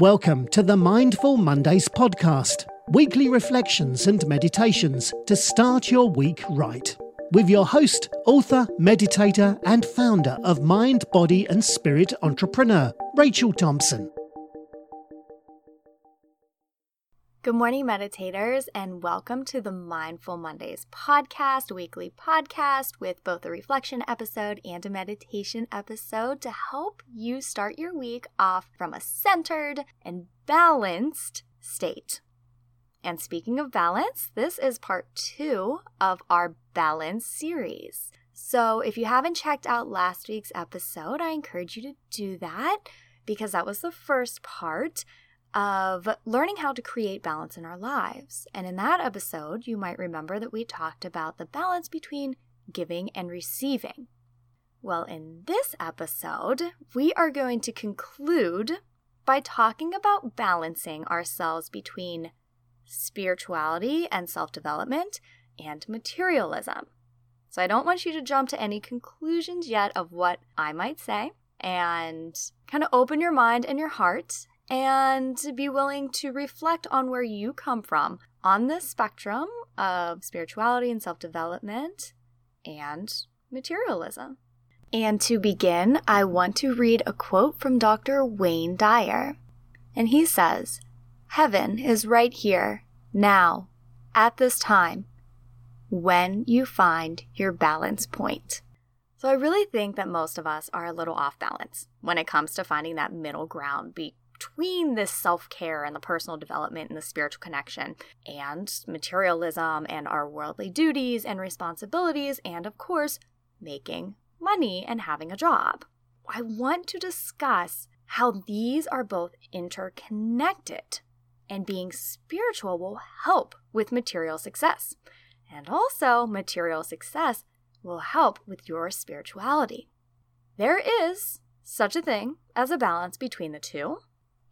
Welcome to the Mindful Mondays podcast, weekly reflections and meditations to start your week right. With your host, author, meditator, and founder of Mind, Body, and Spirit Entrepreneur, Rachel Thompson. Good morning, meditators, and welcome to the Mindful Mondays podcast, weekly podcast with both a reflection episode and a meditation episode to help you start your week off from a centered and balanced state. And speaking of balance, this is part two of our balance series. So if you haven't checked out last week's episode, I encourage you to do that because that was the first part of learning how to create balance in our lives. And in that episode, you might remember that we talked about the balance between giving and receiving. Well, in this episode, we are going to conclude by talking about balancing ourselves between spirituality and self development and materialism. So I don't want you to jump to any conclusions yet of what I might say and kind of open your mind and your heart and be willing to reflect on where you come from on the spectrum of spirituality and self development and materialism. And to begin, I want to read a quote from Dr. Wayne Dyer. And he says, Heaven is right here, now, at this time, when you find your balance point. So I really think that most of us are a little off balance when it comes to finding that middle ground be- between this self care and the personal development and the spiritual connection and materialism and our worldly duties and responsibilities, and of course, making money and having a job. I want to discuss how these are both interconnected, and being spiritual will help with material success. And also, material success will help with your spirituality. There is such a thing as a balance between the two,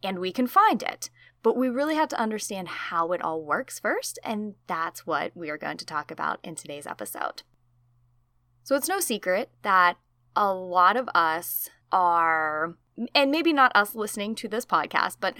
and we can find it. But we really have to understand how it all works first, and that's what we are going to talk about in today's episode. So it's no secret that a lot of us are, and maybe not us listening to this podcast, but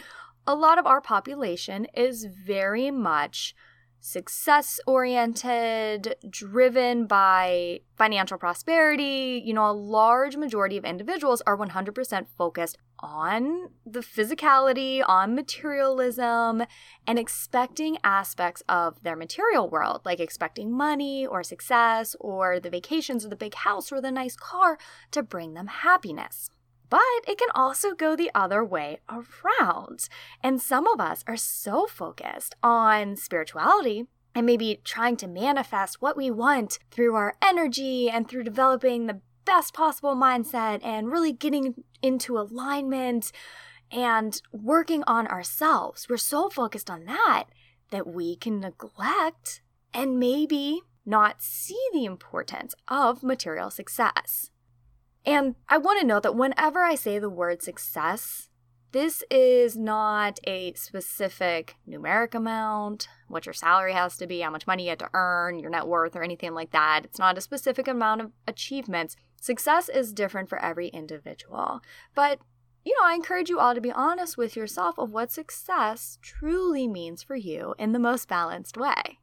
a lot of our population is very much success oriented, driven by financial prosperity. You know, a large majority of individuals are 100% focused on the physicality, on materialism, and expecting aspects of their material world, like expecting money or success or the vacations or the big house or the nice car to bring them happiness. But it can also go the other way around. And some of us are so focused on spirituality and maybe trying to manifest what we want through our energy and through developing the best possible mindset and really getting into alignment and working on ourselves. We're so focused on that that we can neglect and maybe not see the importance of material success. And I want to note that whenever I say the word success, this is not a specific numeric amount, what your salary has to be, how much money you have to earn, your net worth, or anything like that. It's not a specific amount of achievements. Success is different for every individual. But, you know, I encourage you all to be honest with yourself of what success truly means for you in the most balanced way.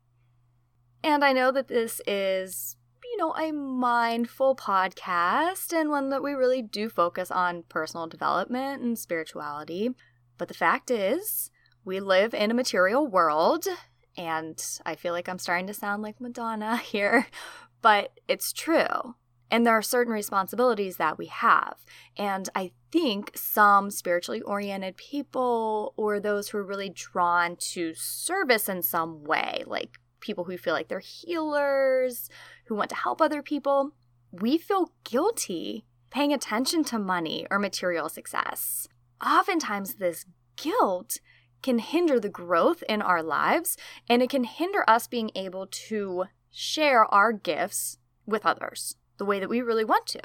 And I know that this is you know, a mindful podcast and one that we really do focus on personal development and spirituality. But the fact is, we live in a material world, and I feel like I'm starting to sound like Madonna here, but it's true. And there are certain responsibilities that we have. And I think some spiritually oriented people or those who are really drawn to service in some way, like people who feel like they're healers, who want to help other people, we feel guilty paying attention to money or material success. Oftentimes, this guilt can hinder the growth in our lives and it can hinder us being able to share our gifts with others the way that we really want to.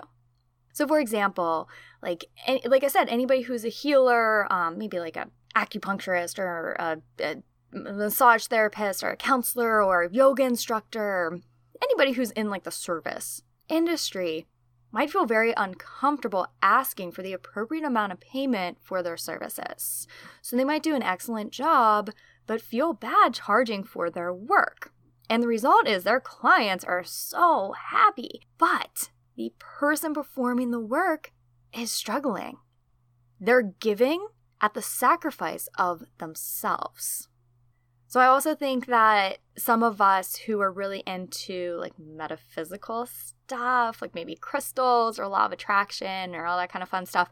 So, for example, like like I said, anybody who's a healer, um, maybe like a acupuncturist or a, a massage therapist or a counselor or a yoga instructor, anybody who's in like the service industry, might feel very uncomfortable asking for the appropriate amount of payment for their services. So they might do an excellent job, but feel bad charging for their work. And the result is their clients are so happy, but the person performing the work is struggling. They're giving at the sacrifice of themselves. So I also think that some of us who are really into like metaphysical stuff, like maybe crystals or law of attraction or all that kind of fun stuff,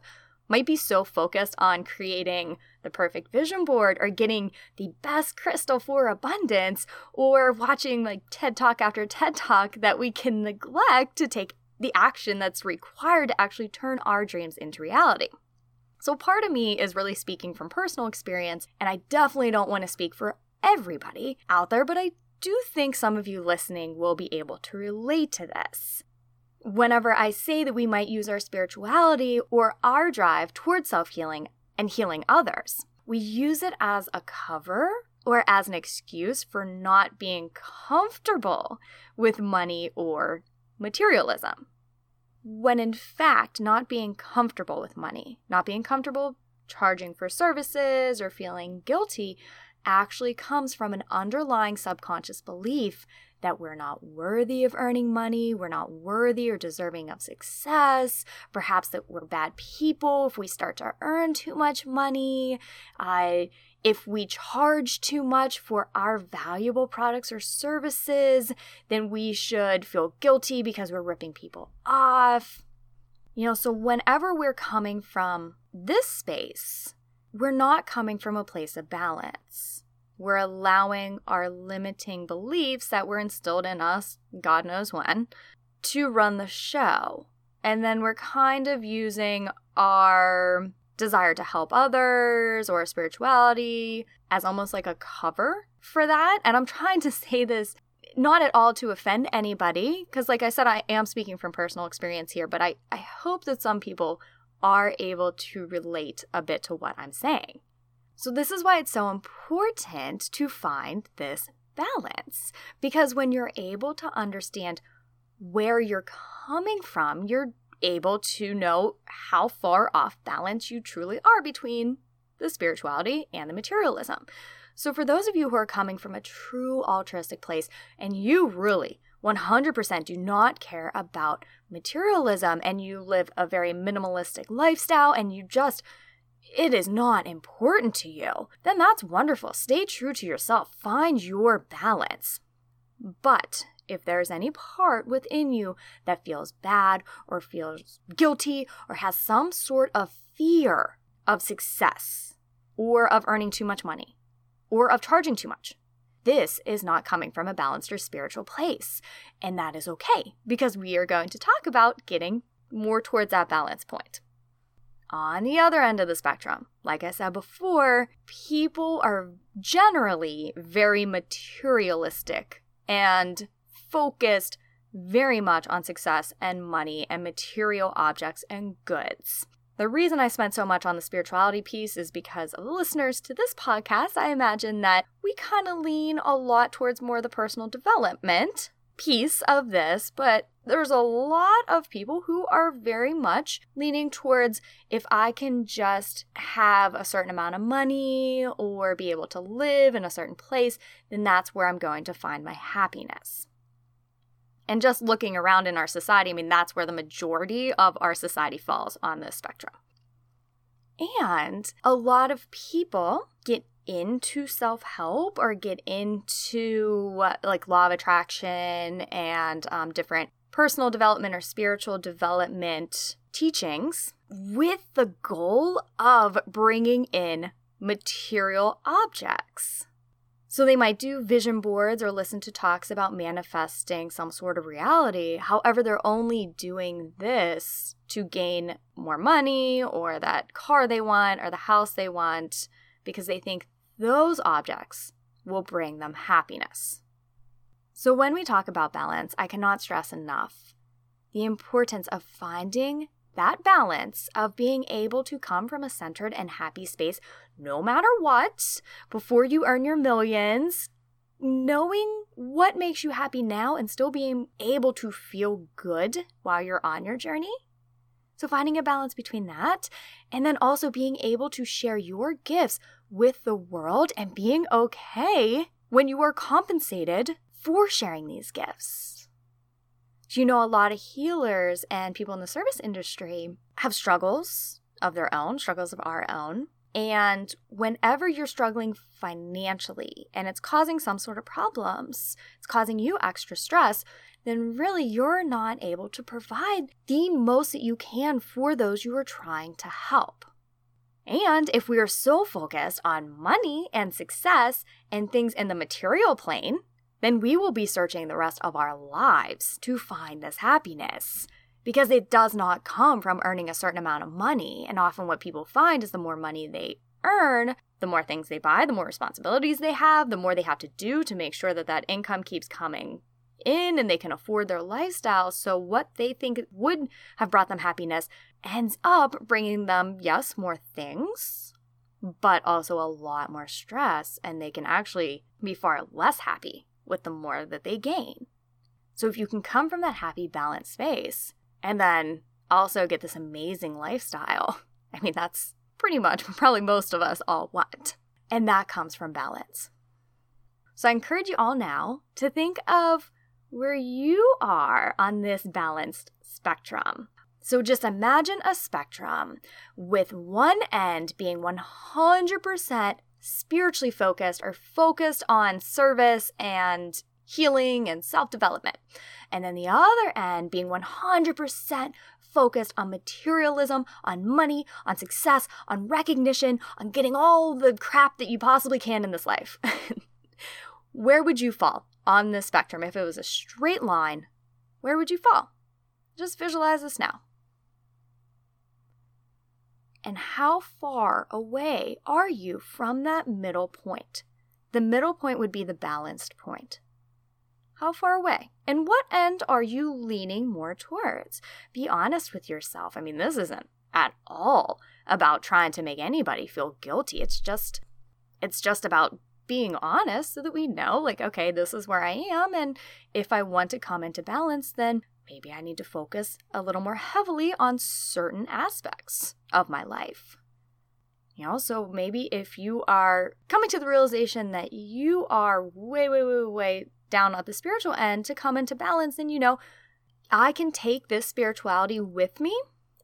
might be so focused on creating the perfect vision board or getting the best crystal for abundance or watching like TED Talk after TED Talk that we can neglect to take the action that's required to actually turn our dreams into reality. So, part of me is really speaking from personal experience, and I definitely don't want to speak for everybody out there, but I do think some of you listening will be able to relate to this. Whenever I say that we might use our spirituality or our drive towards self healing and healing others, we use it as a cover or as an excuse for not being comfortable with money or materialism when in fact, not being comfortable with money, not being comfortable charging for services or feeling guilty actually comes from an underlying subconscious belief that we're not worthy of earning money, we're not worthy or deserving of success, perhaps that we're bad people if we start to earn too much money. Uh, if we charge too much for our valuable products or services, then we should feel guilty because we're ripping people off. You know, so whenever we're coming from this space, we're not coming from a place of balance. We're allowing our limiting beliefs that were instilled in us, God knows when, to run the show. And then we're kind of using our desire to help others or spirituality as almost like a cover for that. And I'm trying to say this not at all to offend anybody, because, like I said, I am speaking from personal experience here, but I, I hope that some people are able to relate a bit to what I'm saying. So, this is why it's so important to find this balance, because when you're able to understand where you're coming from, you're able to know how far off balance you truly are between the spirituality and the materialism. So, for those of you who are coming from a true altruistic place and you really 100% do not care about materialism and you live a very minimalistic lifestyle and you just it is not important to you, then that's wonderful. Stay true to yourself. Find your balance. But if there's any part within you that feels bad or feels guilty or has some sort of fear of success or of earning too much money or of charging too much, this is not coming from a balanced or spiritual place. And that is okay because we are going to talk about getting more towards that balance point. On the other end of the spectrum, like I said before, people are generally very materialistic and focused very much on success and money and material objects and goods. The reason I spent so much on the spirituality piece is because of the listeners to this podcast. I imagine that we kind of lean a lot towards more the personal development piece of this, but there's a lot of people who are very much leaning towards if I can just have a certain amount of money or be able to live in a certain place, then that's where I'm going to find my happiness. And just looking around in our society, I mean, that's where the majority of our society falls on this spectrum. And a lot of people get into self help or get into like law of attraction and um, different personal development or spiritual development teachings with the goal of bringing in material objects. So they might do vision boards or listen to talks about manifesting some sort of reality. However, they're only doing this to gain more money or that car they want or the house they want because they think those objects will bring them happiness. So when we talk about balance, I cannot stress enough the importance of finding that balance of being able to come from a centered and happy space no matter what before you earn your millions knowing what makes you happy now and still being able to feel good while you're on your journey. So, finding a balance between that and then also being able to share your gifts with the world and being okay when you are compensated for sharing these gifts. You know, a lot of healers and people in the service industry have struggles of their own, struggles of our own. And whenever you're struggling financially and it's causing some sort of problems, it's causing you extra stress, then really you're not able to provide the most that you can for those you are trying to help. And if we are so focused on money and success and things in the material plane, then we will be searching the rest of our lives to find this happiness. Because it does not come from earning a certain amount of money. And often, what people find is the more money they earn, the more things they buy, the more responsibilities they have, the more they have to do to make sure that that income keeps coming in and they can afford their lifestyle. So, what they think would have brought them happiness ends up bringing them, yes, more things, but also a lot more stress. And they can actually be far less happy with the more that they gain. So, if you can come from that happy, balanced space and then also get this amazing lifestyle, I mean, that's pretty much probably most of us all want. And that comes from balance. So, I encourage you all now to think of where you are on this balanced spectrum. So just imagine a spectrum with one end being 100% spiritually focused or focused on service and healing and self development. And then the other end being 100% focused on materialism, on money, on success, on recognition, on getting all the crap that you possibly can in this life. Where would you fall? on the spectrum, if it was a straight line, where would you fall? Just visualize this now. And how far away are you from that middle point? The middle point would be the balanced point. How far away? And what end are you leaning more towards? Be honest with yourself. I mean, this isn't at all about trying to make anybody feel guilty. It's just it's just about being honest so that we know, like, okay, this is where I am. And if I want to come into balance, then maybe I need to focus a little more heavily on certain aspects of my life. You know, so maybe if you are coming to the realization that you are way, way, way, way down at the spiritual end to come into balance, then you know, I can take this spirituality with me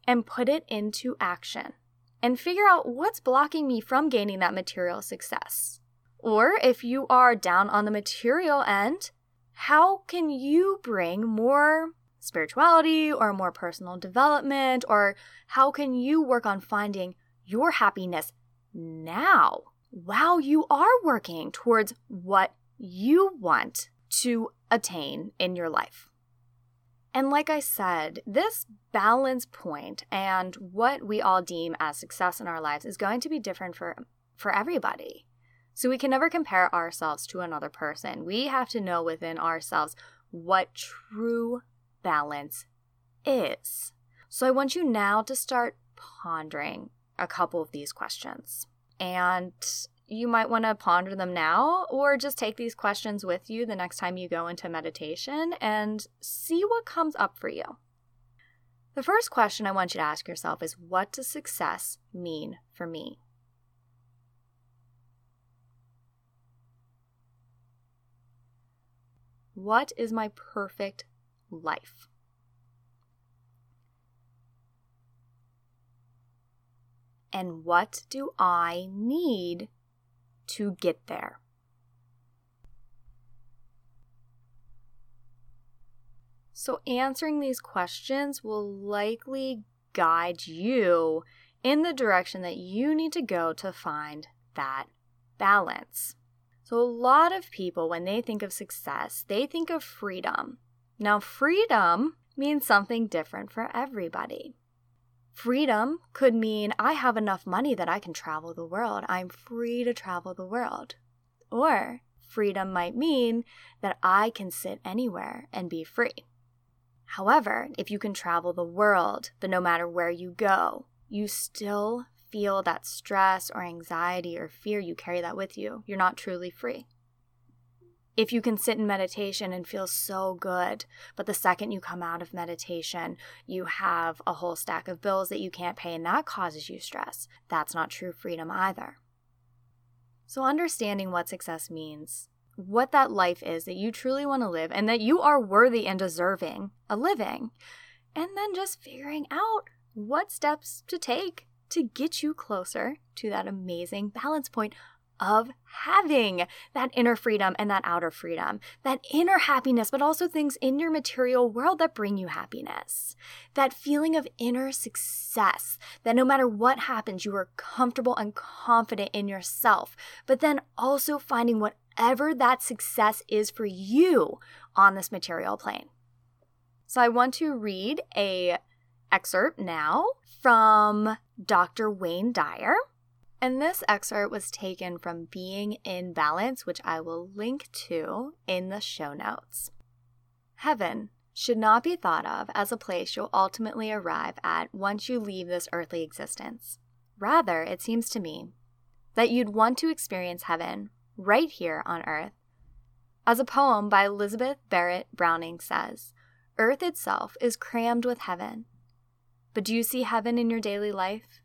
and put it into action and figure out what's blocking me from gaining that material success. Or if you are down on the material end, how can you bring more spirituality or more personal development? Or how can you work on finding your happiness now while you are working towards what you want to attain in your life? And like I said, this balance point and what we all deem as success in our lives is going to be different for, for everybody. So we can never compare ourselves to another person. We have to know within ourselves what true balance is. So I want you now to start pondering a couple of these questions. And you might want to ponder them now or just take these questions with you the next time you go into meditation and see what comes up for you. The first question I want you to ask yourself is What does success mean for me? What is my perfect life? And what do I need to get there? So, answering these questions will likely guide you in the direction that you need to go to find that balance. So, a lot of people, when they think of success, they think of freedom. Now, freedom means something different for everybody. Freedom could mean I have enough money that I can travel the world. I'm free to travel the world. Or freedom might mean that I can sit anywhere and be free. However, if you can travel the world, but no matter where you go, you still feel that stress or anxiety or fear, you carry that with you. You're not truly free. If you can sit in meditation and feel so good, but the second you come out of meditation, you have a whole stack of bills that you can't pay and that causes you stress, that's not true freedom either. So, understanding what success means, what that life is that you truly want to live, and that you are worthy and deserving a living, and then just figuring out what steps to take to get you closer to that amazing balance point of having that inner freedom and that outer freedom, that inner happiness, but also things in your material world that bring you happiness. That feeling of inner success, that no matter what happens, you are comfortable and confident in yourself, but then also finding whatever that success is for you on this material plane. So I want to read a excerpt now from Dr. Wayne Dyer. And this excerpt was taken from Being in Balance, which I will link to in the show notes. Heaven should not be thought of as a place you'll ultimately arrive at once you leave this earthly existence. Rather, it seems to me that you'd want to experience heaven right here on earth. As a poem by Elizabeth Barrett Browning says, Earth itself is crammed with heaven. But do you see heaven in your daily life?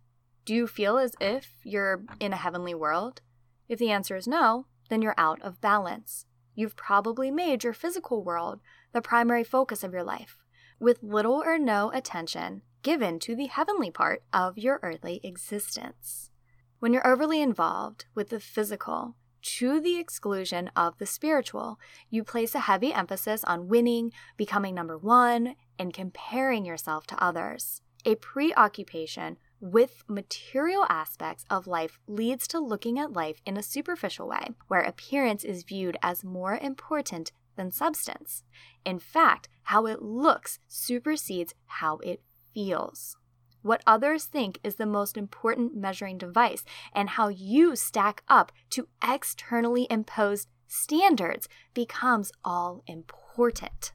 Do you feel as if you're in a heavenly world? If the answer is no, then you're out of balance. You've probably made your physical world the primary focus of your life, with little or no attention given to the heavenly part of your earthly existence. When you're overly involved with the physical to the exclusion of the spiritual, you place a heavy emphasis on winning, becoming number one, and comparing yourself to others. A preoccupation with material aspects of life leads to looking at life in a superficial way, where appearance is viewed as more important than substance. In fact, how it looks supersedes how it feels. What others think is the most important measuring device, and how you stack up to externally imposed standards becomes all important.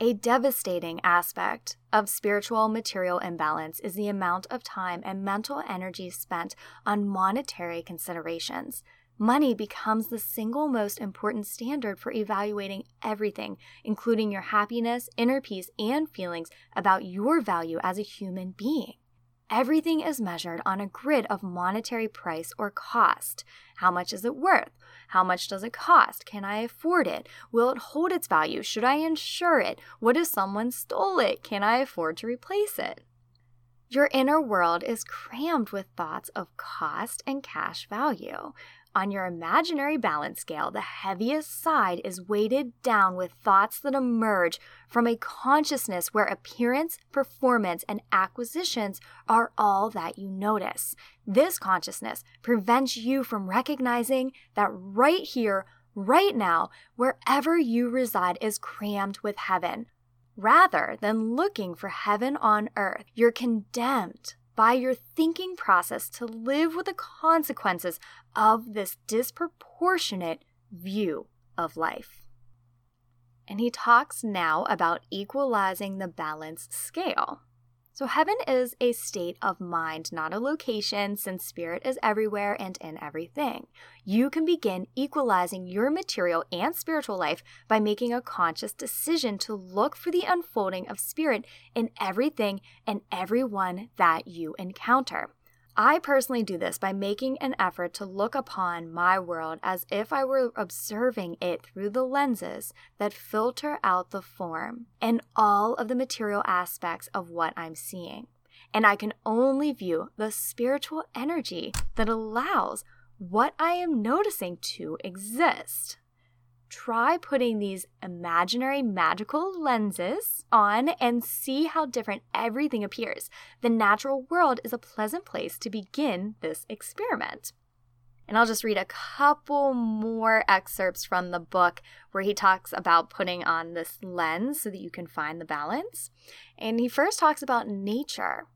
A devastating aspect of spiritual material imbalance is the amount of time and mental energy spent on monetary considerations. Money becomes the single most important standard for evaluating everything, including your happiness, inner peace, and feelings about your value as a human being. Everything is measured on a grid of monetary price or cost. How much is it worth? How much does it cost? Can I afford it? Will it hold its value? Should I insure it? What if someone stole it? Can I afford to replace it? Your inner world is crammed with thoughts of cost and cash value. On your imaginary balance scale, the heaviest side is weighted down with thoughts that emerge from a consciousness where appearance, performance, and acquisitions are all that you notice. This consciousness prevents you from recognizing that right here, right now, wherever you reside is crammed with heaven. Rather than looking for heaven on earth, you're condemned by your thinking process to live with the consequences of this disproportionate view of life. And he talks now about equalizing the balance scale. So, heaven is a state of mind, not a location, since spirit is everywhere and in everything. You can begin equalizing your material and spiritual life by making a conscious decision to look for the unfolding of spirit in everything and everyone that you encounter. I personally do this by making an effort to look upon my world as if I were observing it through the lenses that filter out the form and all of the material aspects of what I'm seeing. And I can only view the spiritual energy that allows what I am noticing to exist try putting these imaginary magical lenses on and see how different everything appears. The natural world is a pleasant place to begin this experiment. And I'll just read a couple more excerpts from the book where he talks about putting on this lens so that you can find the balance. And he first talks about nature.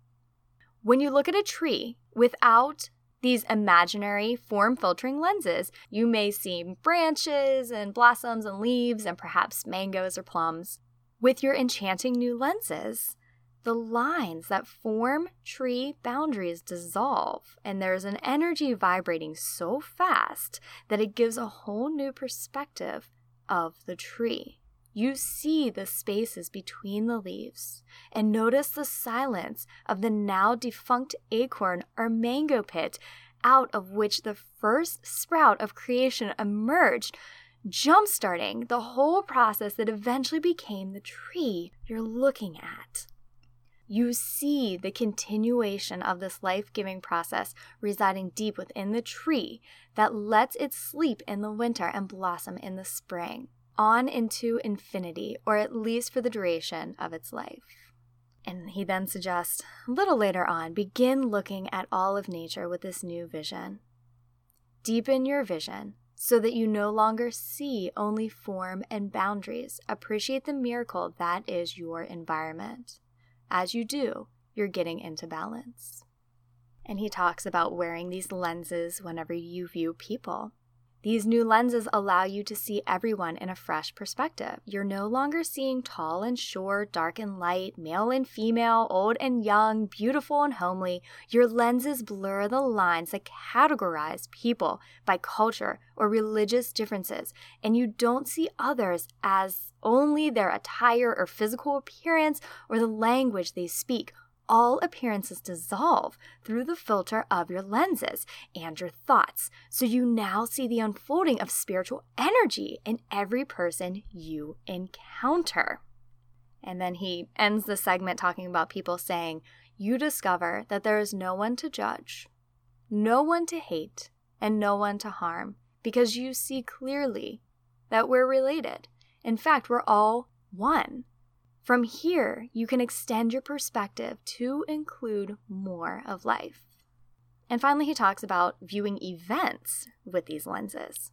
When you look at a tree without these imaginary form filtering lenses, you may see branches and blossoms and leaves and perhaps mangoes or plums. With your enchanting new lenses, the lines that form tree boundaries dissolve, and there's an energy vibrating so fast that it gives a whole new perspective of the tree. You see the spaces between the leaves and notice the silence of the now defunct acorn or mango pit out of which the first sprout of creation emerged, jumpstarting the whole process that eventually became the tree you're looking at. You see the continuation of this life giving process residing deep within the tree that lets it sleep in the winter and blossom in the spring, on into infinity, or at least for the duration of its life. And he then suggests, a little later on, begin looking at all of nature with this new vision. Deepen your vision so that you no longer see only form and boundaries. Appreciate the miracle that is your environment. As you do, you're getting into balance. And he talks about wearing these lenses whenever you view people. These new lenses allow you to see everyone in a fresh perspective. You're no longer seeing tall and short, dark and light, male and female, old and young, beautiful and homely. Your lenses blur the lines that categorize people by culture or religious differences, and you don't see others as only their attire or physical appearance or the language they speak all appearances dissolve through the filter of your lenses and your thoughts. So you now see the unfolding of spiritual energy in every person you encounter. And then he ends the segment talking about people saying, You discover that there is no one to judge, no one to hate, and no one to harm because you see clearly that we're related. In fact, we're all one. From here, you can extend your perspective to include more of life. And finally, he talks about viewing events with these lenses.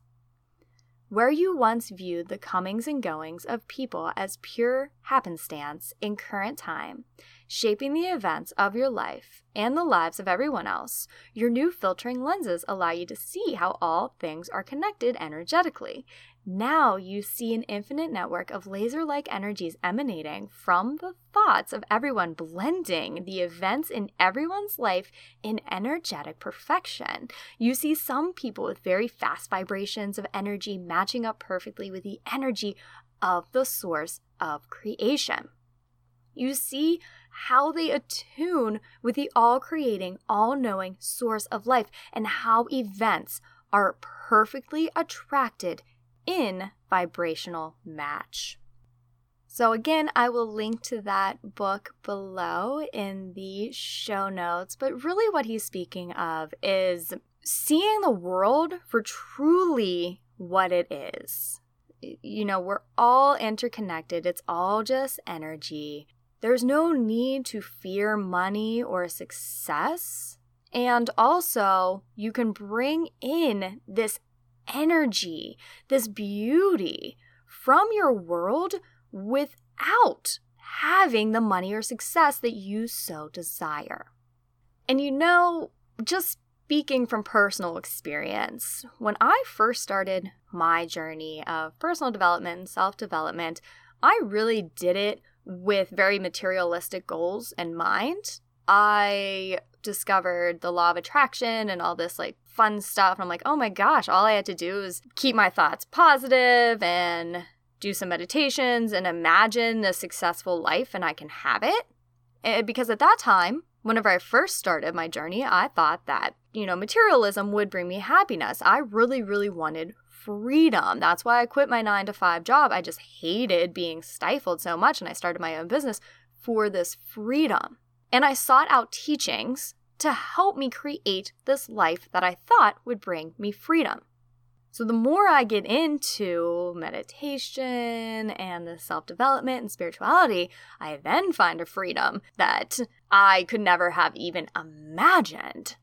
Where you once viewed the comings and goings of people as pure happenstance in current time, shaping the events of your life and the lives of everyone else, your new filtering lenses allow you to see how all things are connected energetically now you see an infinite network of laser like energies emanating from the thoughts of everyone, blending the events in everyone's life in energetic perfection. You see some people with very fast vibrations of energy matching up perfectly with the energy of the source of creation. You see how they attune with the all creating, all knowing source of life and how events are perfectly attracted in vibrational match. So, again, I will link to that book below in the show notes. But really, what he's speaking of is seeing the world for truly what it is. You know, we're all interconnected, it's all just energy. There's no need to fear money or success. And also, you can bring in this energy, this beauty from your world without having the money or success that you so desire. And you know, just speaking from personal experience, when I first started my journey of personal development and self development, I really did it with very materialistic goals in mind. I discovered the law of attraction and all this like fun stuff. And I'm like, oh my gosh, all I had to do is keep my thoughts positive and do some meditations and imagine a successful life and I can have it. And because at that time, whenever I first started my journey, I thought that, you know, materialism would bring me happiness. I really, really wanted freedom. That's why I quit my nine to five job. I just hated being stifled so much and I started my own business for this freedom. And I sought out teachings to help me create this life that I thought would bring me freedom. So, the more I get into meditation and the self development and spirituality, I then find a freedom that I could never have even imagined.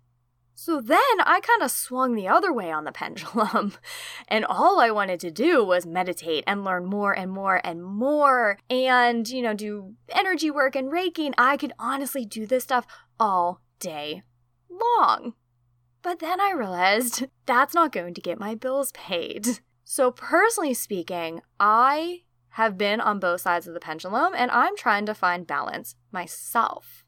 So then I kind of swung the other way on the pendulum. And all I wanted to do was meditate and learn more and more and more and, you know, do energy work and Reiki. I could honestly do this stuff all day long. But then I realized that's not going to get my bills paid. So, personally speaking, I have been on both sides of the pendulum and I'm trying to find balance myself.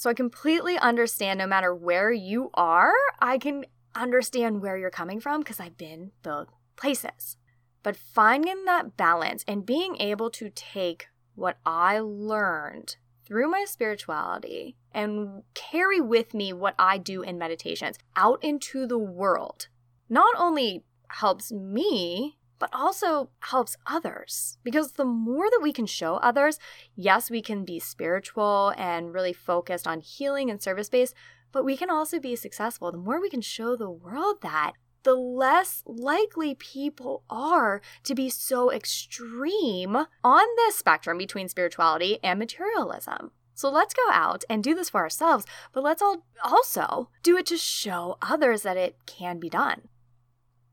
So, I completely understand no matter where you are, I can understand where you're coming from because I've been both places. But finding that balance and being able to take what I learned through my spirituality and carry with me what I do in meditations out into the world not only helps me, but also helps others. Because the more that we can show others, yes, we can be spiritual and really focused on healing and service based, but we can also be successful. The more we can show the world that, the less likely people are to be so extreme on this spectrum between spirituality and materialism. So let's go out and do this for ourselves, but let's all also do it to show others that it can be done.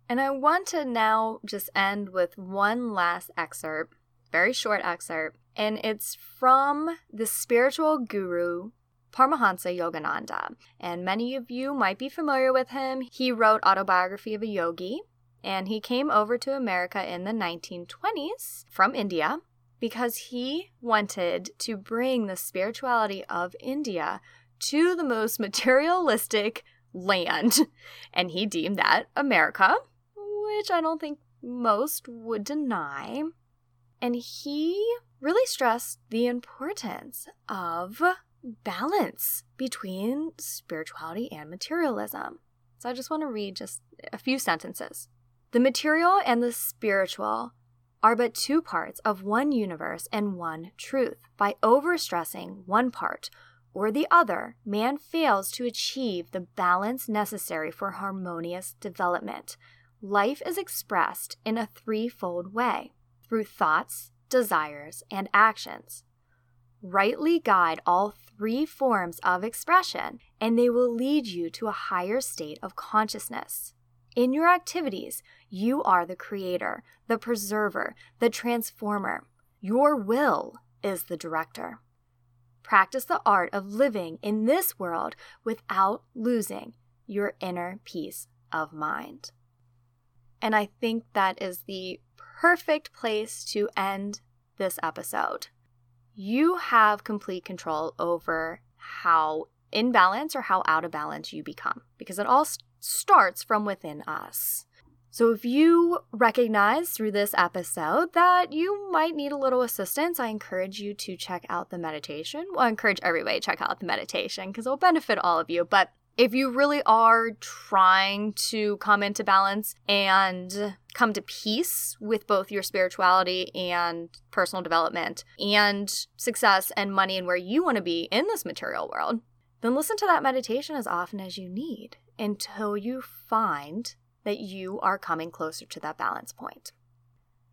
And I want to now just end with one last excerpt, very short excerpt, and it's from the spiritual guru Paramahansa Yogananda. And many of you might be familiar with him. He wrote Autobiography of a Yogi, and he came over to America in the 1920s from India because he wanted to bring the spirituality of India to the most materialistic land. And he deemed that America, which I don't think most would deny. And he really stressed the importance of balance between spirituality and materialism. So I just want to read just a few sentences. The material and the spiritual are but two parts of one universe and one truth. By overstressing one part or the other, man fails to achieve the balance necessary for harmonious development. Life is expressed in a threefold way through thoughts, desires, and actions. Rightly guide all three forms of expression, and they will lead you to a higher state of consciousness. In your activities, you are the creator, the preserver, the transformer. Your will is the director. Practice the art of living in this world without losing your inner peace of mind. And I think that is the perfect place to end this episode. You have complete control over how in balance or how out of balance you become because it all starts from within us. So, if you recognize through this episode that you might need a little assistance, I encourage you to check out the meditation. Well, I encourage everybody to check out the meditation because it will benefit all of you. But if you really are trying to come into balance and come to peace with both your spirituality and personal development and success and money and where you want to be in this material world, then listen to that meditation as often as you need until you find that you are coming closer to that balance point.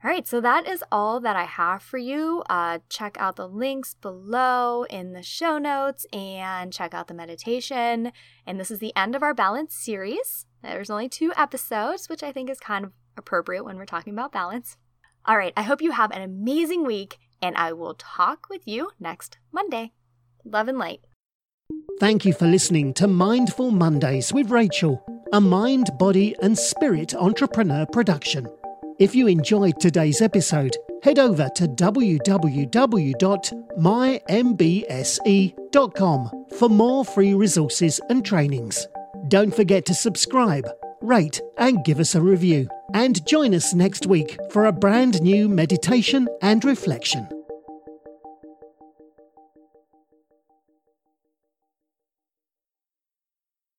All right, so that is all that I have for you. Uh, check out the links below in the show notes and check out the meditation. And this is the end of our balance series. There's only two episodes, which I think is kind of appropriate when we're talking about balance. All right, I hope you have an amazing week, and I will talk with you next Monday. Love and light. Thank you for listening to Mindful Mondays with Rachel, a mind, body, and spirit entrepreneur production. If you enjoyed today's episode, head over to www.mymbse.com for more free resources and trainings. Don't forget to subscribe, rate, and give us a review. And join us next week for a brand new meditation and reflection.